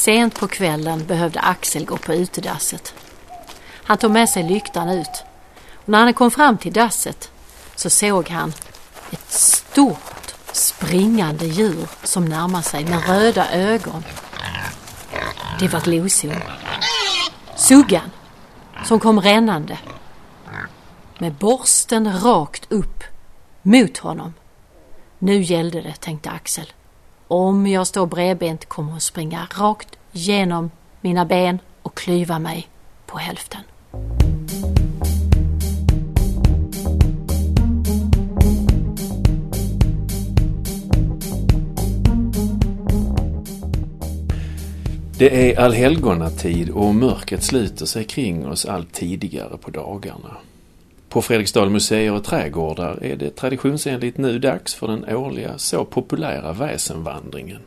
Sent på kvällen behövde Axel gå på utedasset. Han tog med sig lyktan ut. Och när han kom fram till dasset så såg han ett stort springande djur som närmade sig med röda ögon. Det var Glosung. Suggan som kom rännande med borsten rakt upp mot honom. Nu gällde det, tänkte Axel. Om jag står bredbent kommer hon springa rakt genom mina ben och klyva mig på hälften. Det är allhelgonatid och mörkret sluter sig kring oss allt tidigare på dagarna. På Fredriksdal museer och trädgårdar är det traditionsenligt nu dags för den årliga så populära väsenvandringen.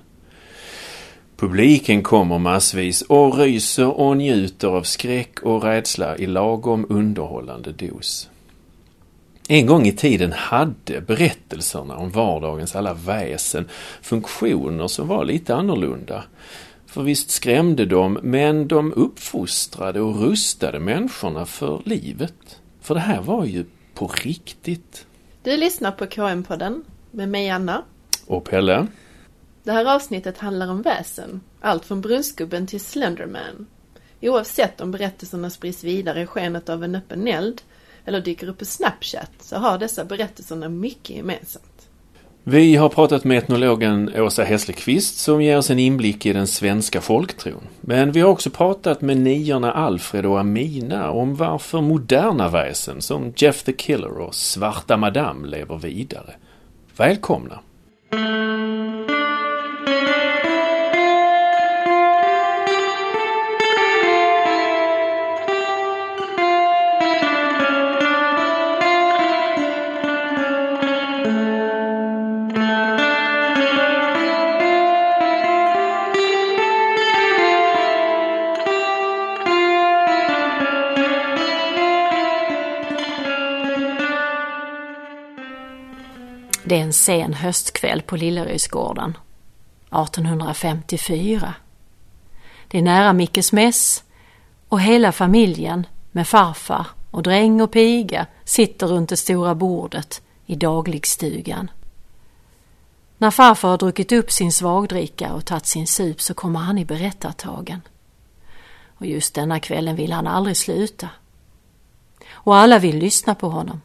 Publiken kommer massvis och ryser och njuter av skräck och rädsla i lagom underhållande dos. En gång i tiden hade berättelserna om vardagens alla väsen funktioner som var lite annorlunda. För visst skrämde de, men de uppfostrade och rustade människorna för livet. För det här var ju på riktigt. Du lyssnar på KM-podden med mig Anna. Och Pelle. Det här avsnittet handlar om väsen. Allt från brunskubben till Slenderman. Oavsett om berättelserna sprids vidare i skenet av en öppen eld eller dyker upp på Snapchat så har dessa berättelserna mycket gemensamt. Vi har pratat med etnologen Åsa Hässelqvist som ger oss en inblick i den svenska folktron. Men vi har också pratat med niorna Alfred och Amina om varför moderna väsen som Jeff the Killer och Svarta Madame lever vidare. Välkomna! Det är en sen höstkväll på Lillerysgården 1854. Det är nära Mickes mäss och hela familjen med farfar och dräng och piga sitter runt det stora bordet i dagligstugan. När farfar har druckit upp sin svagdricka och tagit sin sup så kommer han i berättartagen. Och just denna kvällen vill han aldrig sluta. Och alla vill lyssna på honom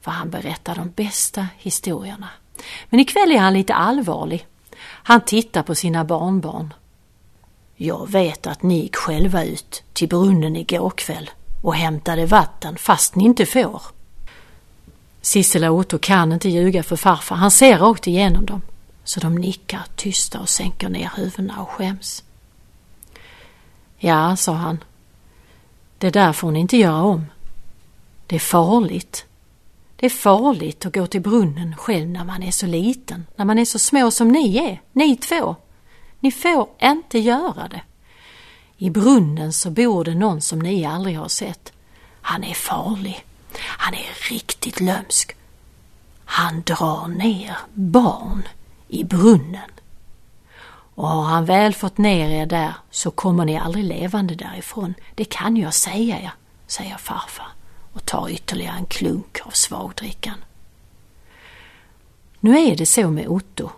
för han berättar de bästa historierna. Men ikväll är han lite allvarlig. Han tittar på sina barnbarn. Jag vet att ni gick själva ut till brunnen igår kväll och hämtade vatten fast ni inte får. Sissela och Otto kan inte ljuga för farfar. Han ser rakt igenom dem. Så de nickar tysta och sänker ner huvudena och skäms. Ja, sa han. Det där får ni inte göra om. Det är farligt. Det är farligt att gå till brunnen själv när man är så liten, när man är så små som ni är, ni två. Ni får inte göra det. I brunnen så bor det någon som ni aldrig har sett. Han är farlig. Han är riktigt lömsk. Han drar ner barn i brunnen. Och har han väl fått ner er där så kommer ni aldrig levande därifrån. Det kan jag säga er, säger farfar och tar ytterligare en klunk av svagdrickan. Nu är det så med Otto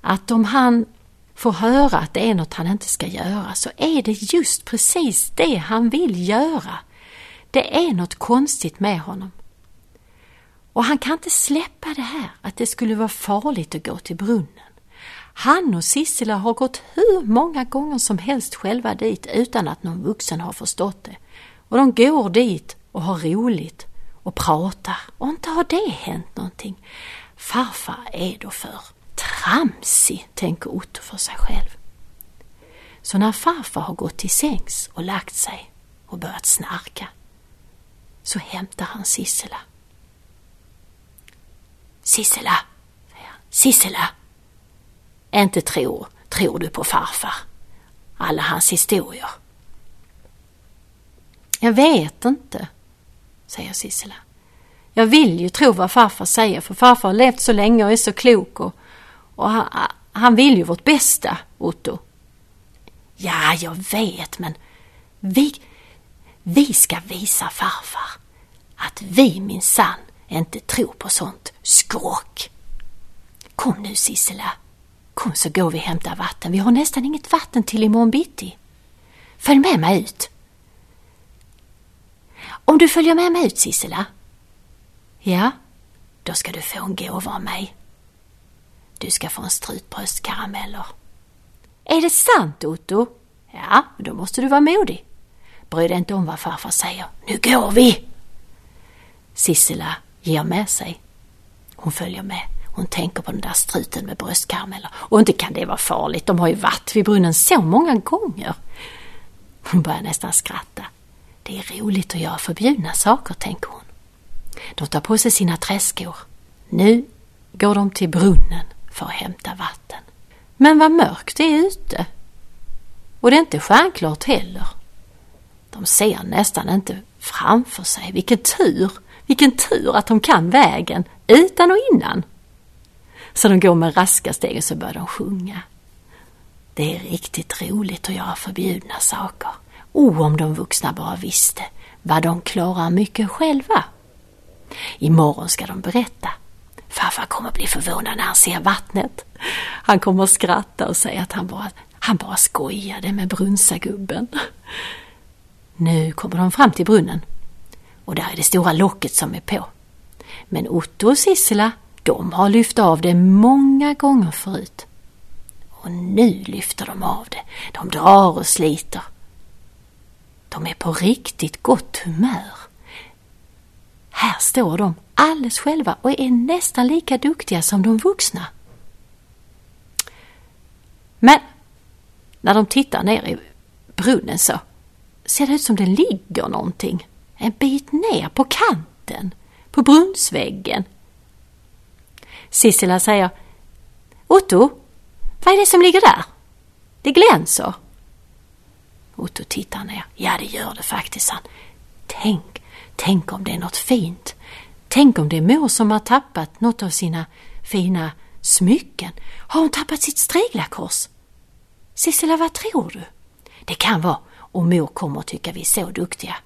att om han får höra att det är något han inte ska göra så är det just precis det han vill göra. Det är något konstigt med honom. Och han kan inte släppa det här att det skulle vara farligt att gå till brunnen. Han och Sissela har gått hur många gånger som helst själva dit utan att någon vuxen har förstått det. Och de går dit och har roligt och pratar och inte har det hänt någonting. Farfar är då för tramsig, tänker Otto för sig själv. Så när farfar har gått till sängs och lagt sig och börjat snarka så hämtar han Sissela. Sissela, säger han. Sissela! Inte tror, tror du på farfar. Alla hans historier. Jag vet inte, säger Sissela. Jag vill ju tro vad farfar säger för farfar har levt så länge och är så klok och, och han, han vill ju vårt bästa, Otto. Ja, jag vet, men vi, vi ska visa farfar att vi minsann inte tror på sånt skråk. Kom nu Sissela, kom så går vi och hämtar vatten. Vi har nästan inget vatten till imorgon bitti. Följ med mig ut. Om du följer med mig ut Sissela, ja, då ska du få en gåva av mig. Du ska få en strut bröstkarameller. Är det sant Otto? Ja, då måste du vara modig. Bry dig inte om vad farfar säger. Nu går vi! Sissela ger med sig. Hon följer med. Hon tänker på den där struten med bröstkarameller. Och inte kan det vara farligt, de har ju varit vid brunnen så många gånger. Hon börjar nästan skratta. Det är roligt att göra förbjudna saker, tänker hon. De tar på sig sina träskor. Nu går de till brunnen för att hämta vatten. Men vad mörkt det är ute. Och det är inte stjärnklart heller. De ser nästan inte framför sig. Vilken tur, vilken tur att de kan vägen utan och innan. Så de går med raska steg och så börjar de sjunga. Det är riktigt roligt att göra förbjudna saker. O, om de vuxna bara visste vad de klarar mycket själva. Imorgon ska de berätta. Farfar kommer bli förvånad när han ser vattnet. Han kommer att skratta och säga att han bara, han bara skojade med brunsagubben. Nu kommer de fram till brunnen och där är det stora locket som är på. Men Otto och Sissela, de har lyft av det många gånger förut. Och nu lyfter de av det. De drar och sliter. De är på riktigt gott humör. Här står de alldeles själva och är nästan lika duktiga som de vuxna. Men när de tittar ner i brunnen så ser det ut som det ligger någonting en bit ner på kanten, på brunnsväggen. Sissela säger Otto, vad är det som ligger där? Det glänser. Otto tittar ner. Ja, det gör det faktiskt, han. Tänk, tänk om det är något fint. Tänk om det är mor som har tappat något av sina fina smycken. Har hon tappat sitt streglakors? Sissela, vad tror du? Det kan vara och mor kommer att tycka vi är så duktiga.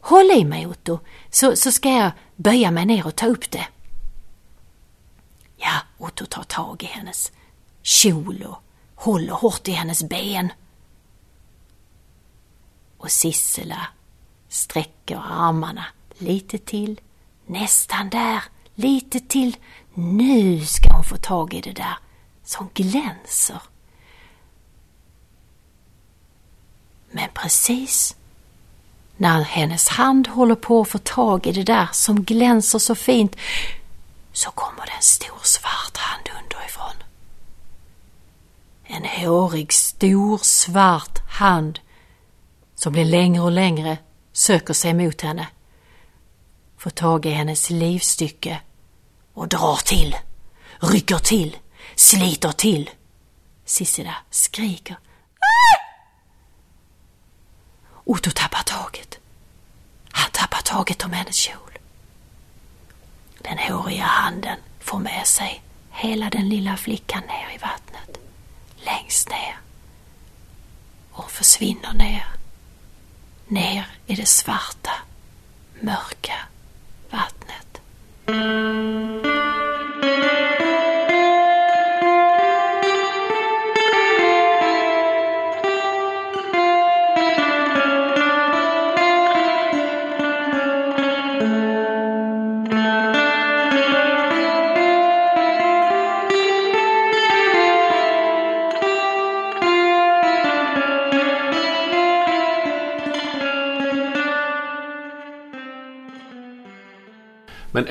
Håll i mig Otto, så, så ska jag böja mig ner och ta upp det. Ja, Otto tar tag i hennes kjol och håller hårt i hennes ben. Och Sissela sträcker armarna lite till, nästan där, lite till. Nu ska hon få tag i det där som glänser. Men precis när hennes hand håller på att få tag i det där som glänser så fint så kommer det en stor svart hand underifrån. En hårig, stor, svart hand som blir längre och längre söker sig mot henne. Får tag i hennes livstycke och drar till, rycker till, sliter till. Sissela skriker ah! Otto tappar taget. Han tappar taget om hennes kjol. Den håriga handen får med sig hela den lilla flickan ner i vattnet. Längst ner. Och försvinner ner. Ner i det svarta, mörka vattnet.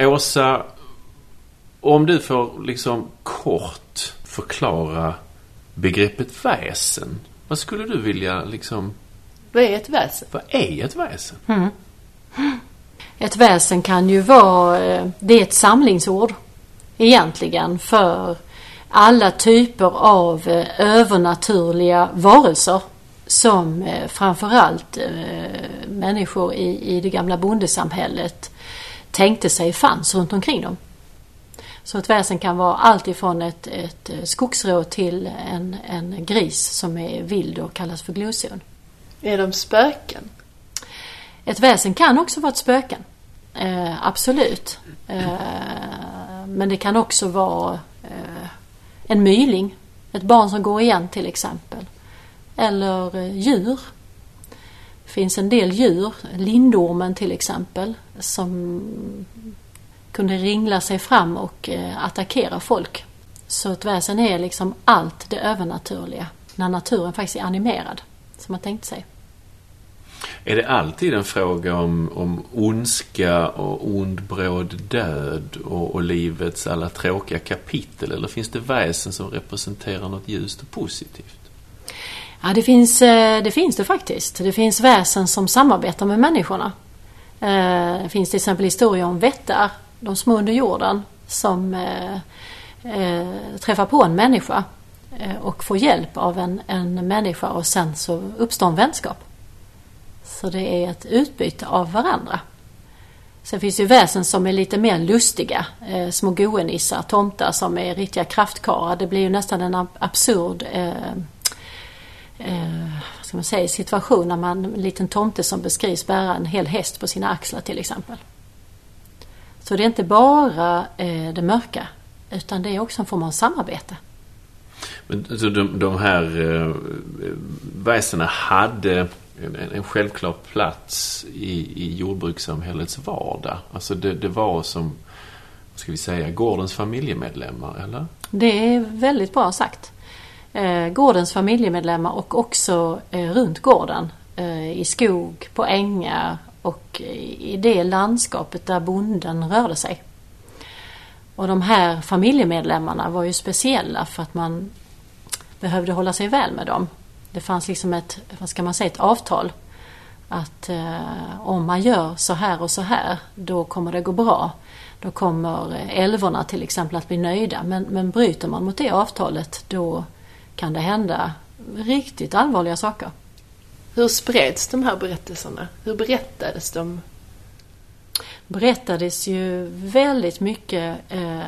Åsa, om du får liksom kort förklara begreppet väsen. Vad skulle du vilja liksom... Vad är ett väsen? Vad är ett väsen? Mm. Ett väsen kan ju vara, eh, det är ett samlingsord egentligen för alla typer av eh, övernaturliga varelser som eh, framförallt människor i, i det gamla bondesamhället tänkte sig fanns runt omkring dem. Så ett väsen kan vara allt ifrån ett, ett skogsrå till en, en gris som är vild och kallas för gloson. Är de spöken? Ett väsen kan också vara ett spöken. Eh, absolut. Eh, men det kan också vara eh, en myling. Ett barn som går igen till exempel. Eller eh, djur. Det finns en del djur, lindormen till exempel, som kunde ringla sig fram och eh, attackera folk. Så ett väsen är liksom allt det övernaturliga när naturen faktiskt är animerad, som man tänkte sig. Är det alltid en fråga om, om ondska och ond bråd död och, och livets alla tråkiga kapitel? Eller finns det väsen som representerar något ljust och positivt? Ja, det finns, eh, det finns det faktiskt. Det finns väsen som samarbetar med människorna. Det finns till exempel historier om vättar, de små under jorden, som eh, träffar på en människa och får hjälp av en, en människa och sen så uppstår en vänskap. Så det är ett utbyte av varandra. Sen finns det ju väsen som är lite mer lustiga. Eh, små goenissar, tomtar som är riktiga kraftkarlar. Det blir ju nästan en absurd eh, eh, vad ska man säga, situation när man, en liten tomte som beskrivs bära en hel häst på sina axlar till exempel. Så det är inte bara eh, det mörka utan det är också en form av samarbete. Men, så de, de här eh, väsena hade en, en självklar plats i, i jordbrukssamhällets vardag. Alltså det, det var som, ska vi säga, gårdens familjemedlemmar, eller? Det är väldigt bra sagt. Eh, gårdens familjemedlemmar och också eh, runt gården. Eh, I skog, på ängar och i det landskapet där bonden rörde sig. Och de här familjemedlemmarna var ju speciella för att man behövde hålla sig väl med dem. Det fanns liksom ett, vad ska man säga, ett avtal. Att eh, om man gör så här och så här, då kommer det gå bra. Då kommer eh, älvorna till exempel att bli nöjda. Men, men bryter man mot det avtalet, då kan det hända riktigt allvarliga saker. Hur spreds de här berättelserna? Hur berättades de? berättades ju väldigt mycket eh,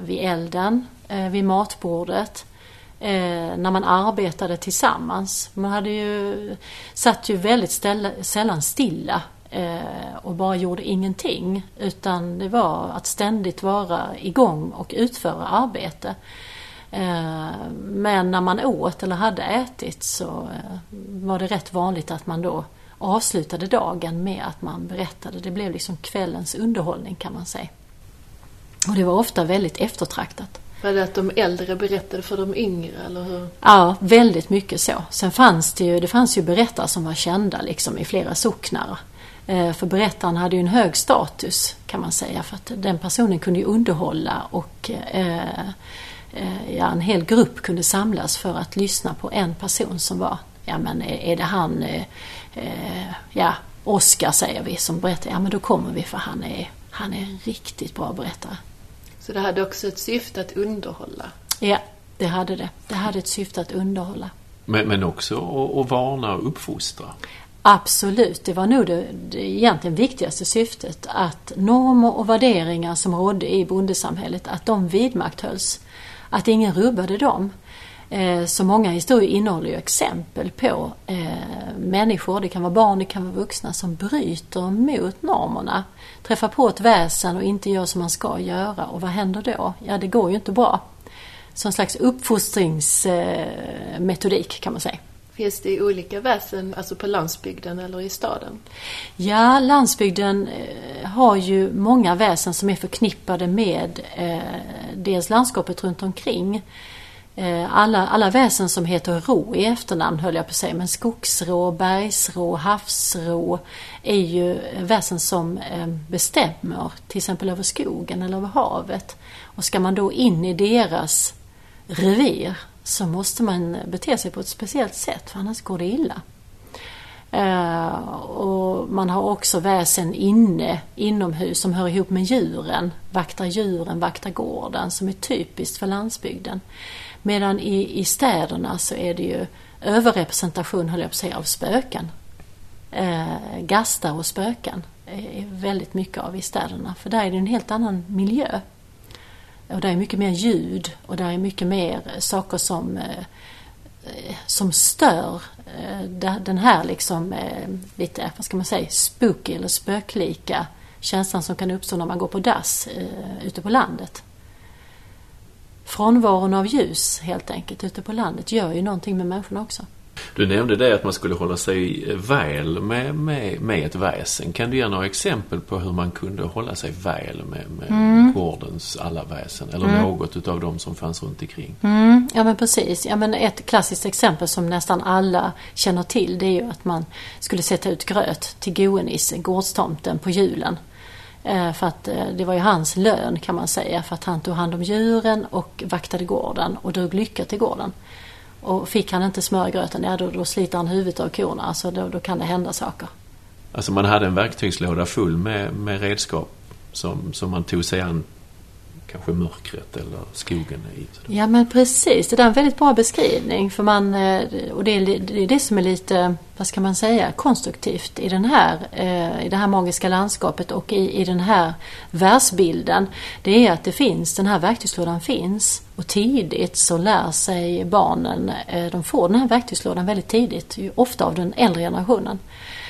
vid elden, eh, vid matbordet eh, när man arbetade tillsammans. Man hade ju, satt ju väldigt ställa, sällan stilla eh, och bara gjorde ingenting. Utan det var att ständigt vara igång och utföra arbete. Eh, men när man åt eller hade ätit så eh, var det rätt vanligt att man då avslutade dagen med att man berättade. Det blev liksom kvällens underhållning kan man säga. Och det var ofta väldigt eftertraktat. Var det att de äldre berättade för de yngre eller hur? Ja, väldigt mycket så. Sen fanns det ju, det fanns ju berättare som var kända liksom i flera socknar. Eh, för berättaren hade ju en hög status kan man säga för att den personen kunde ju underhålla och eh, eh, ja, en hel grupp kunde samlas för att lyssna på en person som var, ja men är det han, eh, eh, ja Oskar säger vi som berättar, ja men då kommer vi för han är, han är en riktigt bra berättare. Så det hade också ett syfte att underhålla? Ja, det hade det. Det hade ett syfte att underhålla. Men, men också att, att varna och uppfostra? Absolut, det var nog det, det egentligen viktigaste syftet. Att normer och värderingar som rådde i bondesamhället, att de vidmakthölls. Att ingen rubbade dem. Eh, så många historier innehåller ju exempel på eh, människor, det kan vara barn, det kan vara vuxna, som bryter mot normerna. Träffar på ett väsen och inte gör som man ska göra och vad händer då? Ja, det går ju inte bra. Så en slags uppfostringsmetodik eh, kan man säga. Finns det olika väsen, alltså på landsbygden eller i staden? Ja, landsbygden eh, har ju många väsen som är förknippade med eh, dels landskapet runt omkring Eh, alla, alla väsen som heter rå i efternamn höll jag på att säga, men skogsrå, bergsrå, havsrå är ju väsen som eh, bestämmer till exempel över skogen eller över havet. Och ska man då in i deras revir så måste man bete sig på ett speciellt sätt för annars går det illa. Uh, och man har också väsen inne, inomhus, som hör ihop med djuren. Vaktar djuren, vaktar gården, som är typiskt för landsbygden. Medan i, i städerna så är det ju överrepresentation, höll jag på att säga, av spöken. Eh, gastar och spöken är väldigt mycket av i städerna, för där är det en helt annan miljö och det är mycket mer ljud och det är mycket mer eh, saker som, eh, eh, som stör den här liksom lite, vad ska man säga, spooky eller spöklika känslan som kan uppstå när man går på dass ute på landet. Frånvaron av ljus helt enkelt ute på landet gör ju någonting med människorna också. Du nämnde det att man skulle hålla sig väl med, med, med ett väsen. Kan du ge några exempel på hur man kunde hålla sig väl med, med mm. gårdens alla väsen? Eller mm. något utav dem som fanns runt omkring? Mm. Ja men precis. Ja, men ett klassiskt exempel som nästan alla känner till det är ju att man skulle sätta ut gröt till Goenisse, gårdstomten, på julen. Eh, för att eh, det var ju hans lön kan man säga för att han tog hand om djuren och vaktade gården och drog lycka till gården. Och fick han inte smörgröten, ja då, då sliter han huvudet av korna. Alltså då, då kan det hända saker. Alltså man hade en verktygslåda full med, med redskap som, som man tog sig an kanske mörkret eller skogen i. Ja men precis, det där är en väldigt bra beskrivning. För man, eh, och det är det, är det som är lite, vad ska man säga, konstruktivt i, den här, eh, i det här magiska landskapet och i, i den här världsbilden. Det är att det finns, den här verktygslådan finns. Och tidigt så lär sig barnen, eh, de får den här verktygslådan väldigt tidigt, ofta av den äldre generationen.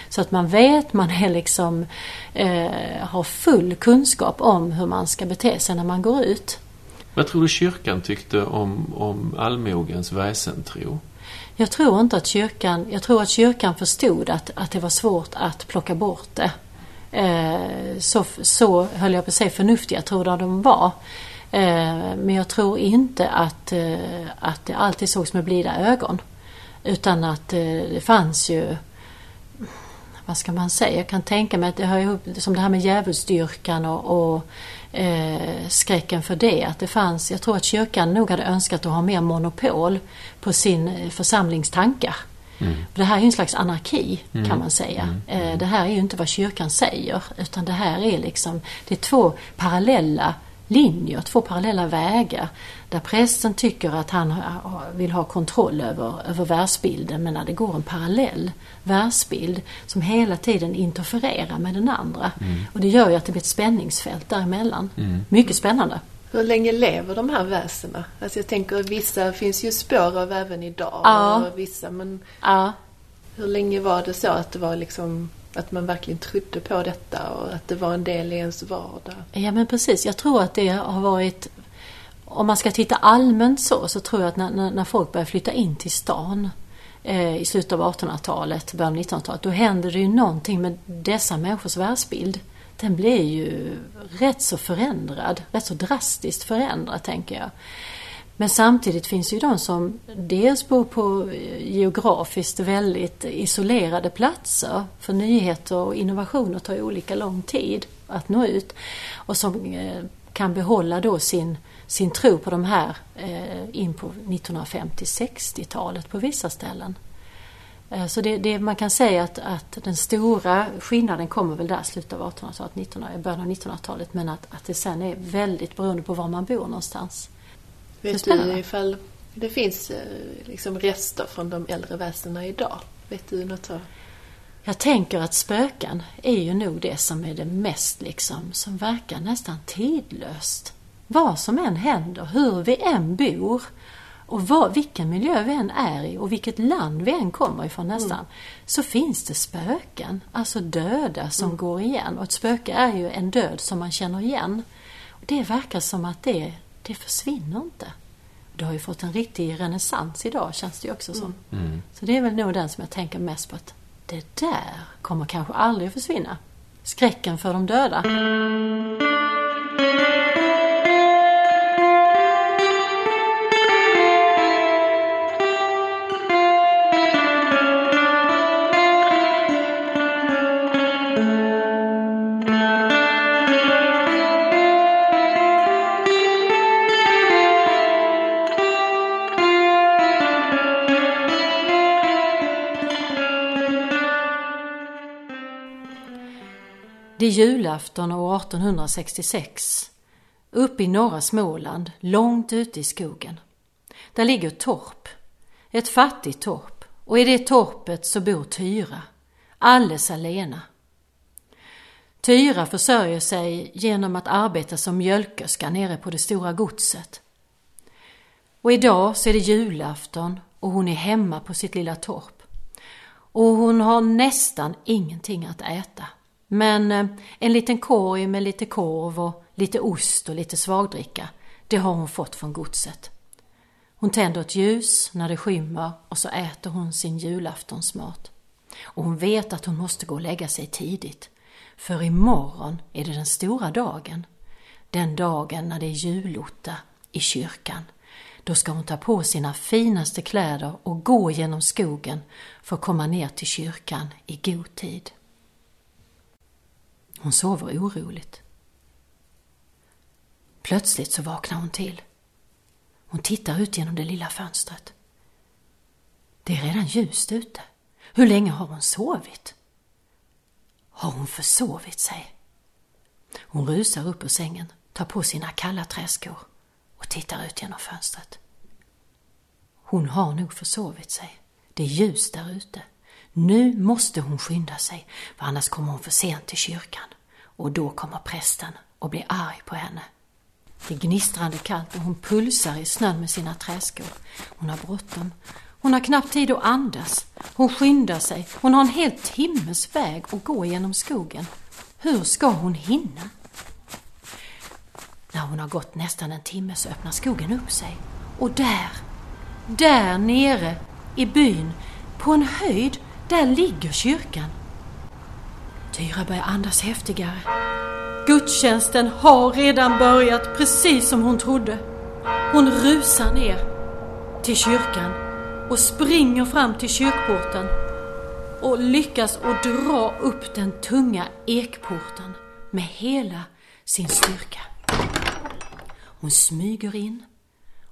Så att man vet, man är liksom, eh, har full kunskap om hur man ska bete sig när man går ut. Vad tror du kyrkan tyckte om, om allmogens väsentro? Jag tror inte att kyrkan, jag tror att kyrkan förstod att, att det var svårt att plocka bort det. Eh, så, så höll jag på att säga förnuftiga tror jag de var. Eh, men jag tror inte att, eh, att det alltid sågs med blida ögon. Utan att eh, det fanns ju vad ska man säga, jag kan tänka mig att det hör ihop som det här med djävulsdyrkan och, och eh, skräcken för det. Att det fanns, jag tror att kyrkan nog hade önskat att ha mer monopol på sin eh, församlingstankar. Mm. Det här är ju en slags anarki mm. kan man säga. Mm. mm. Eh, det här är ju inte vad kyrkan säger utan det här är liksom, det är två parallella linjer, två parallella vägar. Där prästen tycker att han vill ha kontroll över, över världsbilden men när det går en parallell världsbild som hela tiden interfererar med den andra. Mm. Och det gör ju att det blir ett spänningsfält däremellan. Mm. Mycket spännande. Hur länge lever de här väsena? Alltså jag tänker vissa finns ju spår av även idag. Ja. Och vissa, men ja. hur länge var det så att det var liksom att man verkligen trodde på detta och att det var en del i ens vardag? Ja men precis. Jag tror att det har varit om man ska titta allmänt så, så tror jag att när, när, folk börjar flytta in till stan eh, i slutet av 1800-talet, början av 1900-talet, då händer det ju någonting med dessa människors världsbild. Den blir ju rätt så förändrad, rätt så drastiskt förändrad tänker jag. Men samtidigt finns ju de som dels bor på eh, geografiskt väldigt isolerade platser. För nyheter och innovationer tar ju olika lång tid att nå ut. Och som eh, kan behålla då sin sin tro på de här eh, in på 1950-60-talet på vissa ställen. Så det, det, man kan säga att, att den stora skillnaden kommer väl där slutet av 1800-talet, 1900, början av 1900-talet men att, att det sen är väldigt beroende på var man bor någonstans. Vet du ifall det finns eh, liksom rester från de äldre väsendena idag? Vet du något så? Jag tänker att spöken är ju nog det som är det mest liksom, som verkar nästan tidlöst vad som än händer, hur vi än bor och vad, vilken miljö vi än är i och vilket land vi än kommer ifrån nästan, mm. så finns det spöken, alltså döda som mm. går igen. Och ett spöke är ju en död som man känner igen. Och det verkar som att det, det försvinner inte. Det har ju fått en riktig renässans idag känns det ju också som. Mm. mm. Så det är väl nog den som jag tänker mest på att det där kommer kanske aldrig att försvinna. Skräcken för de döda. Det är julafton år 1866. Uppe i norra Småland, långt ute i skogen. Där ligger ett torp. Ett fattigt torp. Och i det torpet så bor Tyra. Alldeles alena. Tyra försörjer sig genom att arbeta som mjölkerska nere på det stora godset. Och idag så är det julafton och hon är hemma på sitt lilla torp. Och hon har nästan ingenting att äta. Men eh, en liten korg med lite korv och lite ost och lite svagdricka, det har hon fått från godset. Hon tänder ett ljus när det skymmer och så äter hon sin julaftonsmat. Och hon vet att hon måste gå och lägga sig tidigt. För imorgon är det den stora dagen. Den dagen när det är julotta i kyrkan. Då ska hon ta på sina finaste kläder och gå genom skogen för att komma ner till kyrkan i god tid. Hon sover oroligt. Plötsligt så vaknar hon till. Hon tittar ut genom det lilla fönstret. Det är redan ljust ute. Hur länge har hon sovit? Har hon försovit sig? Hon rusar upp ur sängen, tar på sina kalla träskor och tittar ut genom fönstret. Hon har nog försovit sig. Det är ljust där ute. Nu måste hon skynda sig, för annars kommer hon för sent till kyrkan. Och då kommer prästen och blir arg på henne. Det är gnistrande kallt och hon pulsar i snön med sina träskor. Hon har bråttom. Hon har knappt tid att andas. Hon skyndar sig. Hon har en hel timmes väg att gå genom skogen. Hur ska hon hinna? När hon har gått nästan en timme så öppnar skogen upp sig. Och där, där nere i byn, på en höjd, där ligger kyrkan. Tyra börjar andas häftigare. Gudstjänsten har redan börjat precis som hon trodde. Hon rusar ner till kyrkan och springer fram till kyrkporten och lyckas att dra upp den tunga ekporten med hela sin styrka. Hon smyger in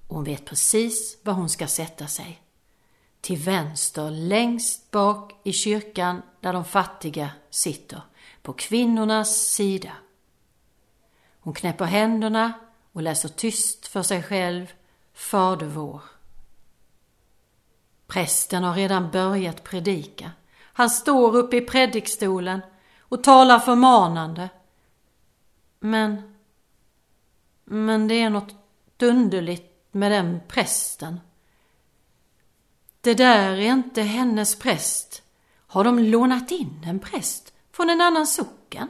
och hon vet precis var hon ska sätta sig. Till vänster längst bak i kyrkan där de fattiga sitter, på kvinnornas sida. Hon knäpper händerna och läser tyst för sig själv Fader vår. Prästen har redan börjat predika. Han står uppe i predikstolen och talar förmanande. Men, men det är något underligt med den prästen. Det där är inte hennes präst. Har de lånat in en präst från en annan socken?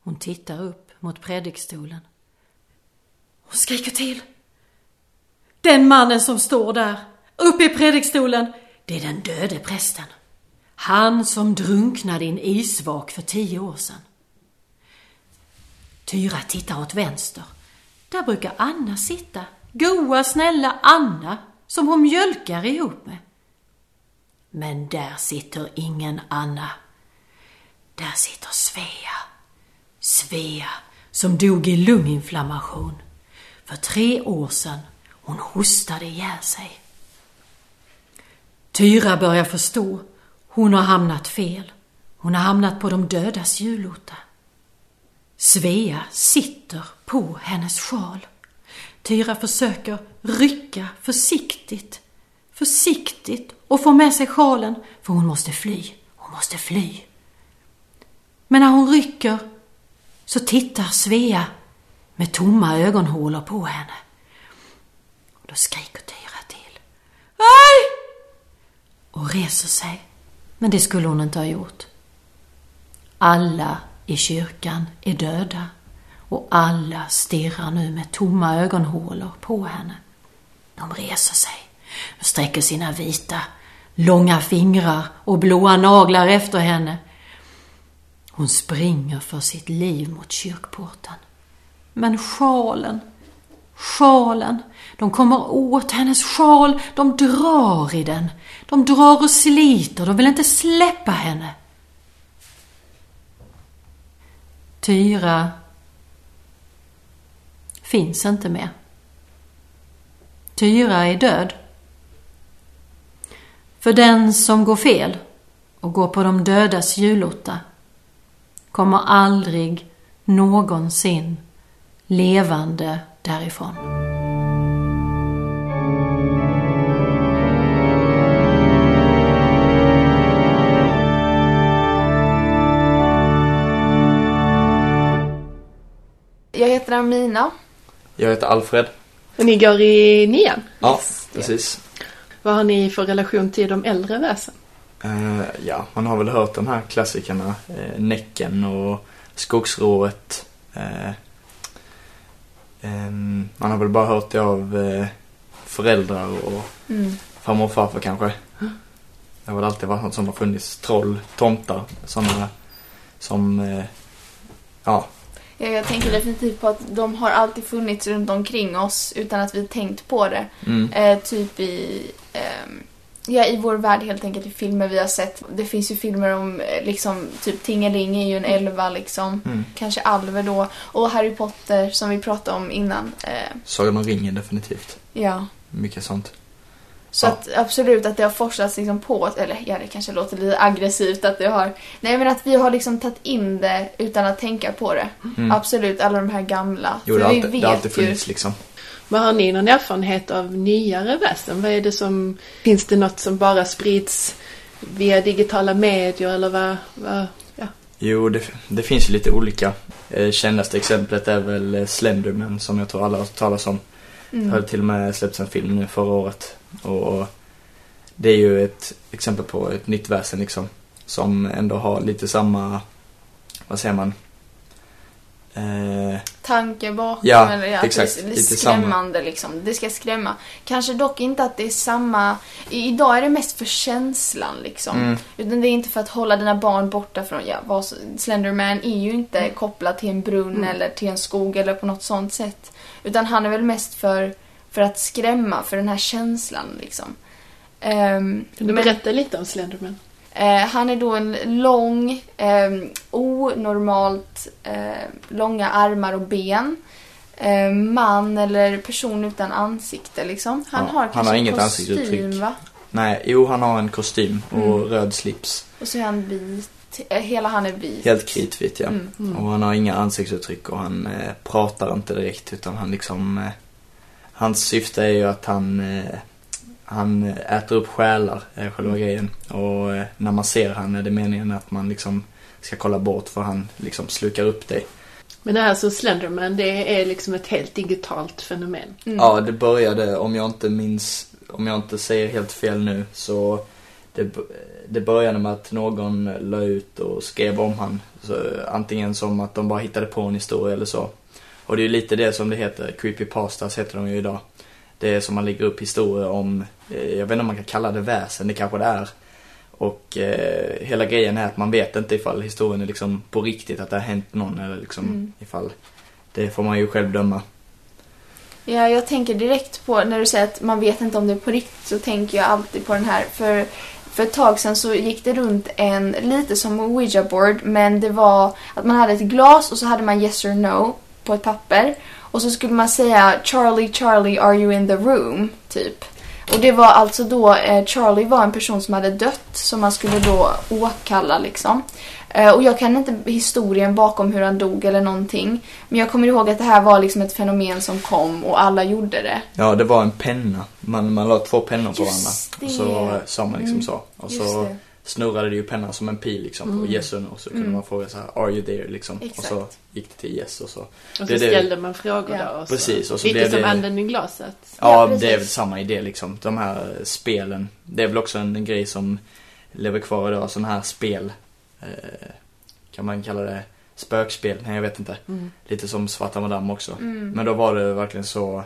Hon tittar upp mot predikstolen. Hon skriker till. Den mannen som står där, uppe i predikstolen, det är den döde prästen. Han som drunknade i en isvak för tio år sedan. Tyra tittar åt vänster. Där brukar Anna sitta. Goa, snälla Anna, som hon mjölkar ihop med. Men där sitter ingen Anna. Där sitter Svea. Svea som dog i lunginflammation. För tre år sedan. Hon hostade ihjäl sig. Tyra börjar förstå. Hon har hamnat fel. Hon har hamnat på de dödas julotta. Svea sitter på hennes sjal. Tyra försöker rycka försiktigt, försiktigt och få med sig sjalen för hon måste fly. Hon måste fly. Men när hon rycker så tittar Svea med tomma ögonhålor på henne. Och då skriker Tyra till. Aj! Och reser sig. Men det skulle hon inte ha gjort. Alla i kyrkan är döda och alla stirrar nu med tomma ögonhålor på henne. De reser sig och sträcker sina vita, långa fingrar och blåa naglar efter henne hon springer för sitt liv mot kyrkporten. Men sjalen, sjalen, de kommer åt hennes sjal, de drar i den. De drar och sliter, de vill inte släppa henne. Tyra finns inte mer. Tyra är död. För den som går fel och går på de dödas julotta kommer aldrig någonsin levande därifrån. Jag heter Amina. Jag heter Alfred. Och ni går i nian. Ja, precis. Vad har ni för relation till de äldre väsen? Eh, ja, man har väl hört de här klassikerna. Uh, Näcken och Skogsrået. Uh, um, man har väl bara hört det av uh, föräldrar och Mm. farmor och farfar kanske. Det har väl alltid varit något som har funnits. Troll, tomtar, sådana som, uh, Ja, jag tänker definitivt på att de har alltid funnits runt omkring oss utan att vi tänkt på det. mm, Eh, typ i, ehm, ja, i vår värld helt enkelt, i filmer vi har sett. Det finns ju filmer om eh, liksom, typ Tingeling är ju en elva liksom. mm. Kanske Alver då. Och Harry Potter som vi pratade om innan. Eh, Sagan om ringen definitivt. ja. Mycket sånt. Så Ja. att absolut att det har forsats liksom på eller ja det kanske låter lite aggressivt att det har, nej men att vi har liksom tagit in det utan att tänka på det. Mm. Absolut, alla de här gamla. Jo, det har vi alltid, det har alltid ju- funnits liksom. Men har ni någon erfarenhet av nyare väsen? Vad är det som... Finns det något som bara sprids via digitala medier eller vad... vad ja. Jo, det, det finns ju lite olika. Eh, kändaste exemplet är väl eh, Slenderman som jag tror alla har hört talas om. Det har Mm. till och med släppts en film nu förra året. Och det är ju ett exempel på ett nytt väsen liksom. Som ändå har lite samma, vad säger man? Eh, tanke bakom. Ja, eller, ja, exakt. Det är Lite skrämmande liksom. Det ska skrämma. Kanske dock inte att det är samma... I, idag är det mest för känslan liksom. mm, Utan det är inte för att hålla dina barn borta från... Ja, vad, Slenderman är ju inte kopplad till en brunn Mm. eller till en skog eller på något sånt sätt. Utan han är väl mest för, för att skrämma, för den här känslan liksom. Ehm, Kan du men- berätta lite om Slenderman? Eh, han är då en lång, eh, onormalt eh, långa armar och ben. Eh, man eller person utan ansikte liksom. Han Ja, har han kanske har en inget kostym ansiktsuttryck. va? nej, jo han har en kostym och Mm. röd slips. Och så är han vit. Eh, hela han är vit. Helt kritvit ja. Mm. Mm. Och han har inga ansiktsuttryck och han eh, pratar inte direkt utan han liksom eh, Hans syfte är ju att han eh, Han äter upp själar, är själva grejen. Och eh, när man ser han är det meningen att man liksom ska kolla bort för han liksom slukar upp dig. Men det här som Slenderman, det är liksom ett helt digitalt fenomen. Mm. Ja, det började, om jag inte minns, om jag inte säger helt fel nu, så det, det började med att någon la ut och skrev om han. Så, antingen som att de bara hittade på en historia eller så. Och det är lite det som det heter, creepypastas heter de ju idag. Det är som man lägger upp historier om, eh, jag vet inte om man kan kalla det väsen, det kanske det är. Och eh, hela grejen är att man vet inte ifall historien är liksom på riktigt, att det har hänt någon eller liksom Mm. ifall det får man ju själv döma. Ja, jag tänker direkt på, när du säger att man vet inte om det är på riktigt, så tänker jag alltid på den här. För, för ett tag sedan så gick det runt en, lite som ouija board, men det var att man hade ett glas och så hade man yes or no på ett papper. Och så skulle man säga Charlie, Charlie, are you in the room? Typ. Och det var alltså då, eh, Charlie var en person som hade dött som man skulle då åkalla liksom. Eh, och jag kan inte historien bakom hur han dog eller någonting. Men jag kommer ihåg att det här var liksom ett fenomen som kom och alla gjorde det. Ja, det var en penna. Man, man la två pennor på varandra. Och så sa man liksom Mm, så. Och så. Snurrade det ju pennan som en pil liksom. Mm. Och yes or no. Så kunde Mm. man fråga så här, are you there liksom. Exakt. Och så gick det till yes och så. Och så det- ställde man frågor Ja. då. Och så. Precis, och så Lite blev som det- anden i glaset. Ja, Ja, det är väl samma idé liksom. De här spelen. Det är väl också en, en grej som lever kvar idag. Sådana här spel. Eh, kan man kalla det spökspel? Nej, jag vet inte. Mm. Lite som Svarta Madame också. Mm. Men då var det verkligen så.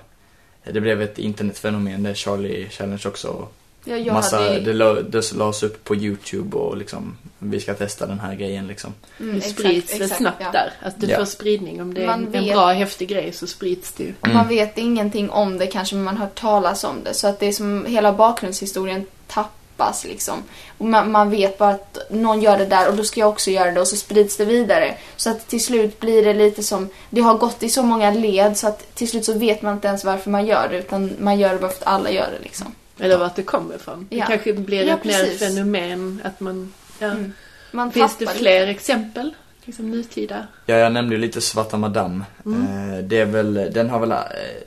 Det blev ett internetfenomen, det är Charlie Challenge också. Ja, jag Massa, hade... det, la, det lades upp på YouTube och liksom, vi ska testa den här grejen liksom. Mm, Det exakt, sprids väl exakt, snabbt ja. där. Att det Ja. får spridning. Om det är Man en, en vet- bra, häftig grej så sprids det ju. Och Man vet ingenting om det kanske, men man har hört talas om det. Så att det är som hela bakgrundshistorien tappas liksom. Och man, man vet bara att någon gör det där och då ska jag också göra det och så sprids det vidare. Så att till slut blir det lite som, det har gått i så många led så att till slut så vet man inte ens varför man gör det utan man gör det bara för att alla gör det liksom. Eller vart det kommer ifrån. Det Ja. kanske blir Ja, ett mer precis. fenomen att man... Ja. Mm. Man Finns det fler lite. exempel? Liksom nutida? Ja, jag nämnde ju lite Svarta Madame. Mm. Eh, det är väl, den har väl, eh,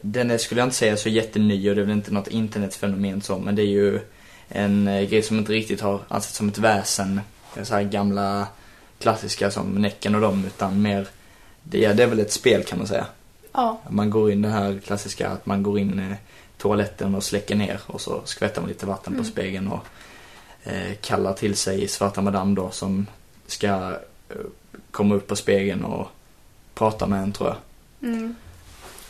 den är, skulle jag inte säga så jätteny och det är väl inte något internetfenomen så, men det är ju en eh, grej som inte riktigt har ansetts som ett väsen. Det är så här gamla klassiska som Näcken och dem, utan mer, det, ja, det är väl ett spel kan man säga. Ja. Man går in det här klassiska att man går in i toaletten och släcker ner och så skvätter man lite vatten Mm. på spegeln och eh, kallar till sig svarta madame då som ska eh, komma upp på spegeln och prata med en tror jag. Mm.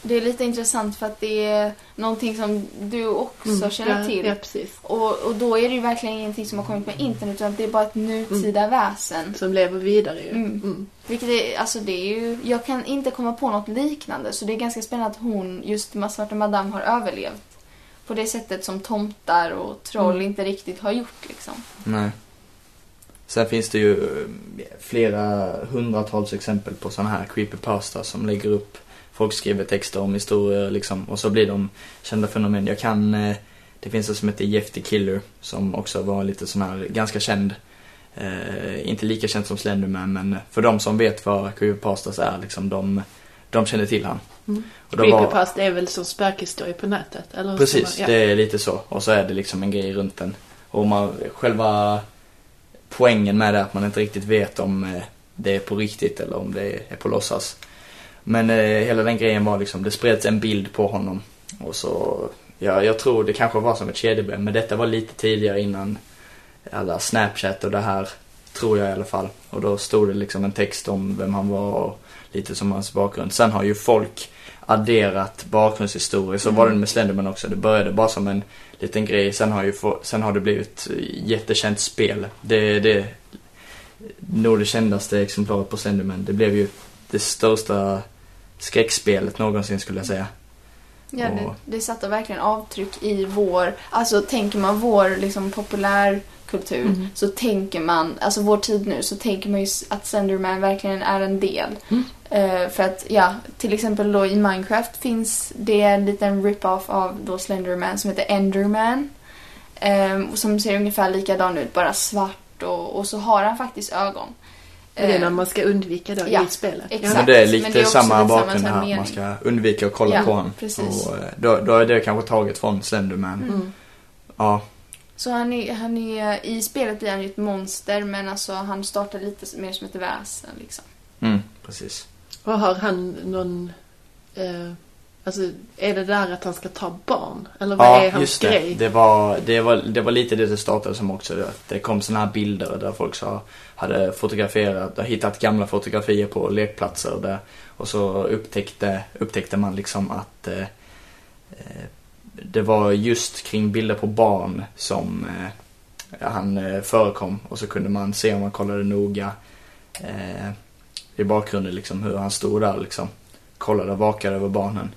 Det är lite intressant för att det är någonting som du också känner Mm. ja, till. Ja, precis. Och, och då är det ju verkligen ingenting som har kommit med internet utan det är bara ett nutida väsen. Som lever vidare ju. Mm. Mm. Vilket är, alltså det är ju, jag kan inte komma på något liknande så det är ganska spännande att hon, just Svarta Madame, har överlevt. På det sättet som tomtar och troll Mm. inte riktigt har gjort liksom. Nej. Sen finns det ju eh, flera hundratals exempel på sådana här creepypasta som lägger upp Folk skriver texter om historier liksom och så blir de kända fenomen. Jag kan, eh, det finns en som heter Jeff the Killer som också var lite sån här ganska känd. Eh, inte lika känd som Slenderman men för de som vet vad creepypastas är liksom de, de känner till han. Mm. Och då var- är väl som spökhistoria på nätet? Eller Precis, man- det är lite så. Och så är det liksom en grej runt den. Och man, själva poängen med det är att man inte riktigt vet om eh, det är på riktigt eller om det är på låtsas. Men eh, hela den grejen var liksom, det spreds en bild på honom. Och så, ja, jag tror det kanske var som ett kedjebrev, men detta var lite tidigare innan alla Snapchat och det här, tror jag i alla fall. Och då stod det liksom en text om vem han var och lite som hans bakgrund. Sen har ju folk adderat bakgrundshistorier, så var det med Slenderman också. Det började bara som en liten grej, sen har, ju få, sen har det blivit jättekänt spel. Det, det nog det kändaste exemplaret på Slenderman. Det blev ju det största skräckspelet någonsin skulle jag säga. Ja, det, Och- det satte verkligen avtryck i vår, alltså tänker man vår liksom populärkultur Mm. så tänker man, alltså vår tid nu, så tänker man ju att Slenderman verkligen är en del. Mm. Eh, för att, ja, till exempel då i Minecraft finns det en liten rip-off av då Slenderman som heter Enderman. Och som ser ungefär likadan ut, bara svart och, och så har han faktiskt ögon. Är det Eh, när man ska undvika då ja, i spelet? exakt. Men det är Men lite det är samma bakgrund här här. Man mening. ska undvika att kolla Ja, på honom. precis. Och eh, då, då är det kanske taget från Slenderman. Mm. Ja, Så han är, han är, i spelet blir han ju ett monster men alltså han startar lite mer som ett väsen liksom. mm, precis. Och har han någon... Eh, alltså, är det där att han ska ta barn? Eller vad Ja, är hans just det. grej? Det var, det, var, det var lite det det startade som också. Att det kom såna här bilder där folk sa, hade fotograferat, hittat gamla fotografier på lekplatser där. Och så upptäckte, upptäckte man liksom att eh, eh, det var just kring bilder på barn som eh, han eh, förekom. Och så kunde man se om man kollade noga eh, i bakgrunden liksom hur han stod där liksom. Kollade och vakade över barnen.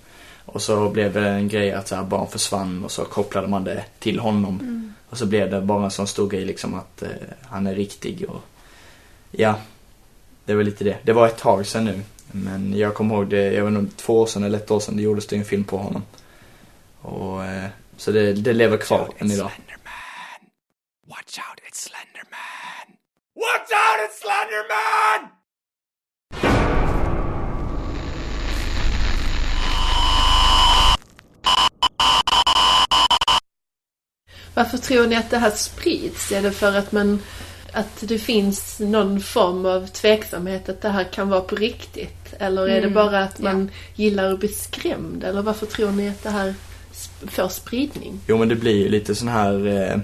Och så blev det en grej att så här, barn försvann och så kopplade man det till honom. Och så blev det bara en sån stor grej liksom att eh, han är riktig och ja, det var lite det. Det var ett tag sedan nu. Men jag kommer ihåg det, jag vet inte, två år sedan eller ett år sedan det gjordes det en film på honom. Och eh, så det, det lever kvar än idag. Watch out, it's Slenderman! Watch out, it's Slenderman! Varför tror ni att det här sprids? Är det för att man... Att det finns någon form av tveksamhet att det här kan vara på riktigt? Eller är det Mm, bara att man gillar att bli skrämd? Eller varför tror ni att det här får spridning? Jo men det blir ju lite sån här eh,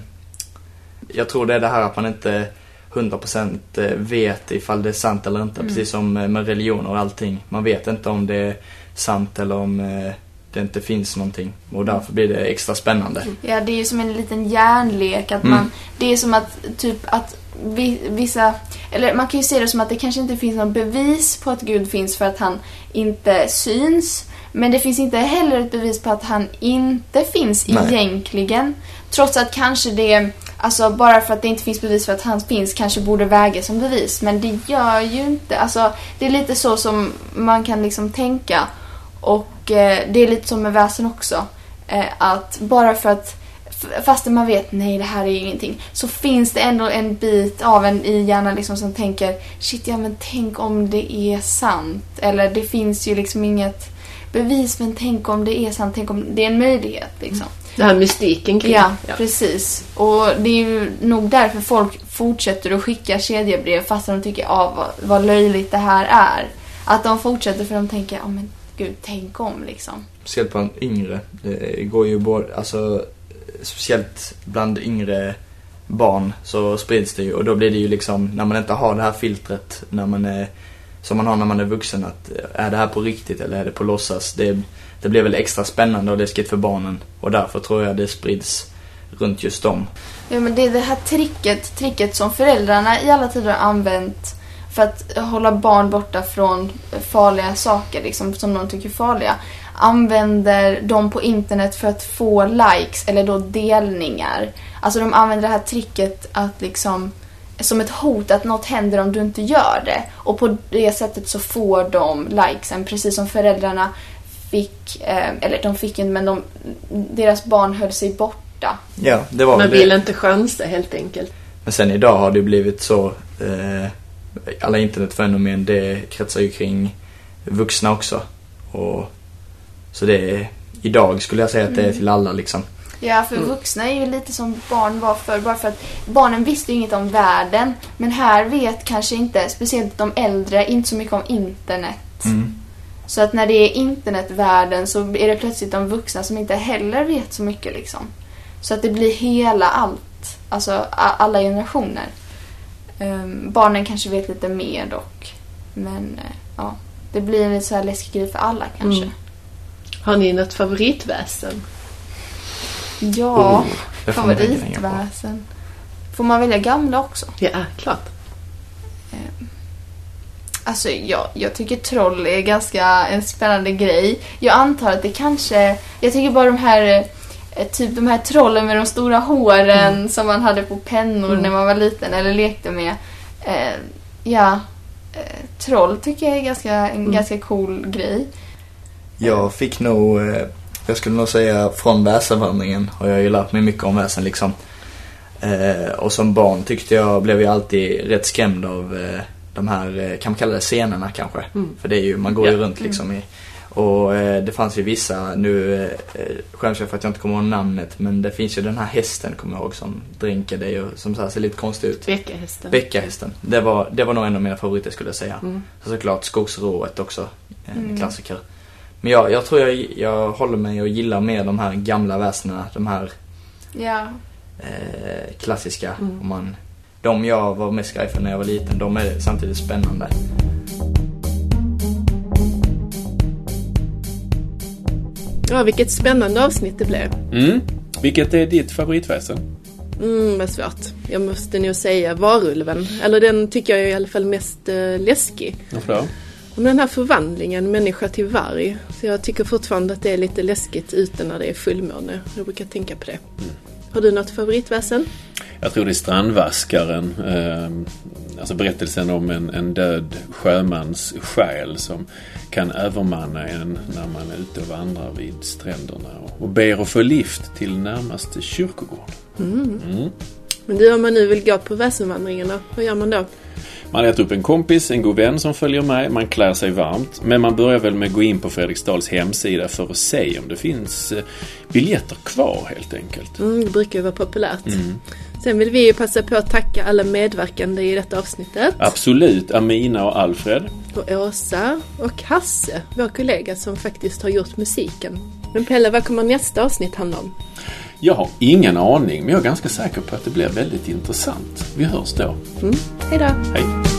Jag tror det är det här att man inte 100% eh, vet ifall det är sant eller inte. Precis som eh, med religioner och allting. Man vet inte om det är sant eller om eh, det inte finns någonting. Och därför blir det extra spännande. Ja, det är ju som en liten hjärnlek. Att Mm. man, det är som att typ att vi, vissa... Eller man kan ju se det som att det kanske inte finns någon bevis på att Gud finns för att han inte syns. Men det finns inte heller ett bevis på att han inte finns Nej. egentligen. Trots att kanske det, alltså bara för att det inte finns bevis för att han finns kanske borde vägas som bevis. Men det gör ju inte, alltså det är lite så som man kan liksom tänka. Och eh, det är lite som med väsen också. Eh, att bara för att fastän man vet nej det här är ingenting så finns det ändå en bit av en i hjärnan liksom som tänker shit ja men tänk om det är sant. Eller det finns ju liksom inget bevis men tänk om det är sant, tänk om det är en möjlighet liksom. Den här mystiken kring... Ja, precis. Och det är ju nog därför folk fortsätter att skicka kedjebrev fast de tycker ah, vad, vad löjligt det här är. Att de fortsätter för de tänker, ja men gud, tänk om liksom. Speciellt bland yngre. Det går ju både, alltså speciellt bland yngre barn så sprids det ju och då blir det ju liksom när man inte har det här filtret när man är som man har när man är vuxen att är det här på riktigt eller är det på låtsas? Det, det blir väl extra spännande och läskigt för barnen och därför tror jag det sprids runt just dem. Ja men det är det här tricket, tricket som föräldrarna i alla tider har använt för att hålla barn borta från farliga saker liksom, som de tycker är farliga. Använder de på internet för att få likes eller då delningar. Alltså de använder det här tricket att liksom som ett hot att något händer om du inte gör det. Och på det sättet så får de likesen precis som föräldrarna fick, eh, eller de fick inte men de, deras barn höll sig borta. Ja, det var Man väl det. vill inte chansa helt enkelt. Men sen idag har det blivit så, eh, alla internetfenomen det kretsar ju kring vuxna också. Och, så det är, idag skulle jag säga att det är till alla liksom. Ja, för vuxna är ju lite som barn var förr. Bara för att barnen visste ju inget om världen. Men här vet kanske inte, speciellt de äldre, inte så mycket om internet. Mm. Så att när det är internetvärlden så är det plötsligt de vuxna som inte heller vet så mycket liksom. Så att det blir hela allt. Alltså alla generationer. Ehm, barnen kanske vet lite mer dock. Men eh, ja, det blir en så här läskig grej för alla kanske. Mm. Har ni något favoritväsen? Ja, Oh, favoritväsen. Får man välja gamla också? Ja, klart. Alltså jag, jag tycker troll är ganska en spännande grej. Jag antar att det kanske... Jag tycker bara de här eh, typ de här trollen med de stora håren som man hade på pennor när man var liten eller lekte med. Eh, ja, eh, troll tycker jag är ganska, en ganska cool grej. Jag fick nog, eh, jag skulle nog säga från väsenvandringen har jag ju lärt mig mycket om väsen liksom. Eh, och som barn tyckte jag, blev jag alltid rätt skrämd av eh, de här, eh, kan man kalla det scenerna kanske? För det är ju, man går ju Ja. runt liksom i och eh, det fanns ju vissa, nu eh, skäms jag för att jag inte kommer ihåg namnet, men det finns ju den här hästen, kommer jag ihåg, som dränker dig och som så här ser lite konstig ut. Bäckahästen. Bäckahästen. Det var, det var nog en av mina favoriter skulle jag säga. Mm. Så såklart Skogsrået också. En Mm. klassiker. Men jag, jag tror jag, jag håller mig och gillar mer de här gamla väsendena. De här Ja, eh, klassiska. Mm. Om man, de jag var mest skraj för när jag var liten, de är samtidigt spännande. Ja, vilket spännande avsnitt det blev. Mm. Vilket är ditt favoritväsen? Mm, vad svårt. Jag måste nog säga varulven. Eller den tycker jag är i alla fall mest eh, läskig. Varför då? Om den här förvandlingen, människa till varg. Så jag tycker fortfarande att det är lite läskigt ute när det är fullmåne. Jag brukar tänka på det. Har du något favoritväsen? Jag tror det är Strandvaskaren. Eh, alltså berättelsen om en, en död sjömans själ som kan övermanna en när man är ute och vandrar vid stränderna och, och ber att få lift till närmaste kyrkogård. Mm. Men du, om man nu vill gå på väsenvandringarna, vad gör man då? Man letar upp en kompis, en god vän som följer med. Man klär sig varmt. Men man börjar väl med att gå in på Fredriksdals hemsida för att se om det finns eh, biljetter kvar helt enkelt. Mm, det brukar ju vara populärt. Sen vill vi ju passa på att tacka alla medverkande i detta avsnittet. Absolut, Amina och Alfred. Och Åsa och Hasse, vår kollega som faktiskt har gjort musiken. Men Pelle, vad kommer nästa avsnitt handla om? Jag har ingen aning, men jag är ganska säker på att det blir väldigt intressant. Vi hörs då. Hej då! Hej!